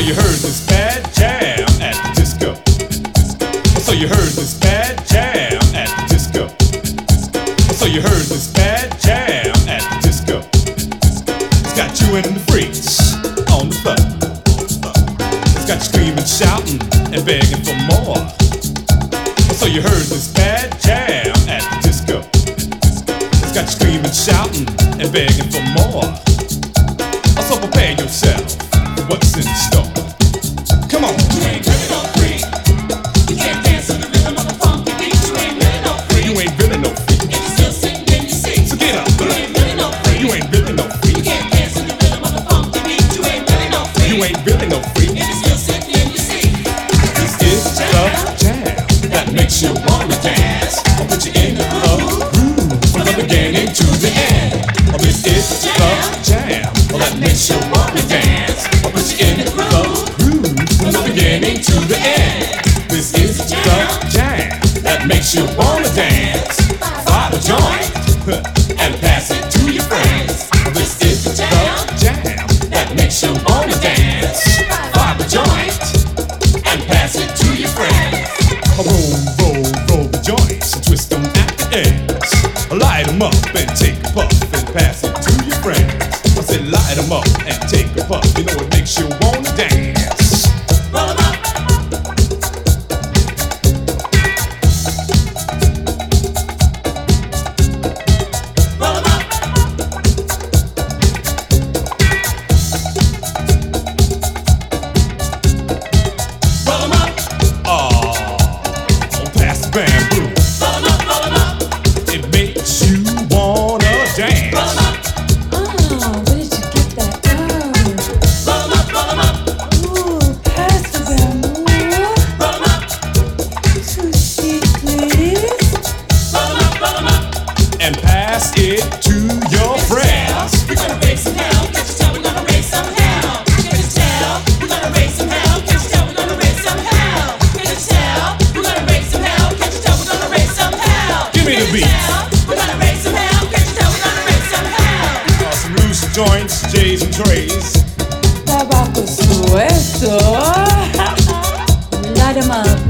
So you heard this bad jam at the disco. So you heard this bad jam at the disco. So you heard this bad jam at the disco. It's got you and the freaks on the floor. It's got you screaming, shouting, and begging for more. So you heard this bad jam at the disco. It's got you screaming, shouting, and begging for more. So prepare yourself. Oh, oh, makes you wanna dance. I put you in the groove from the beginning to the end. This is the jam. That makes you wanna dance. I put you in the groove from the beginning to the end. This is the jam that makes you wanna. Puff. Amazing Grace. Tabaco suelto. Light 'em up.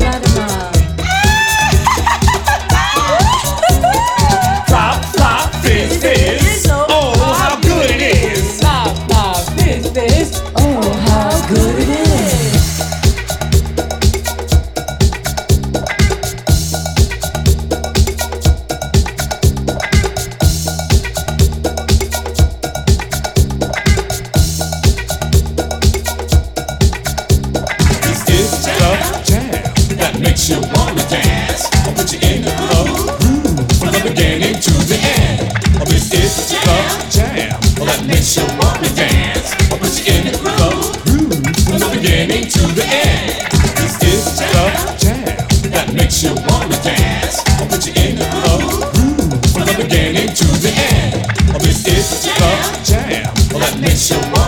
you.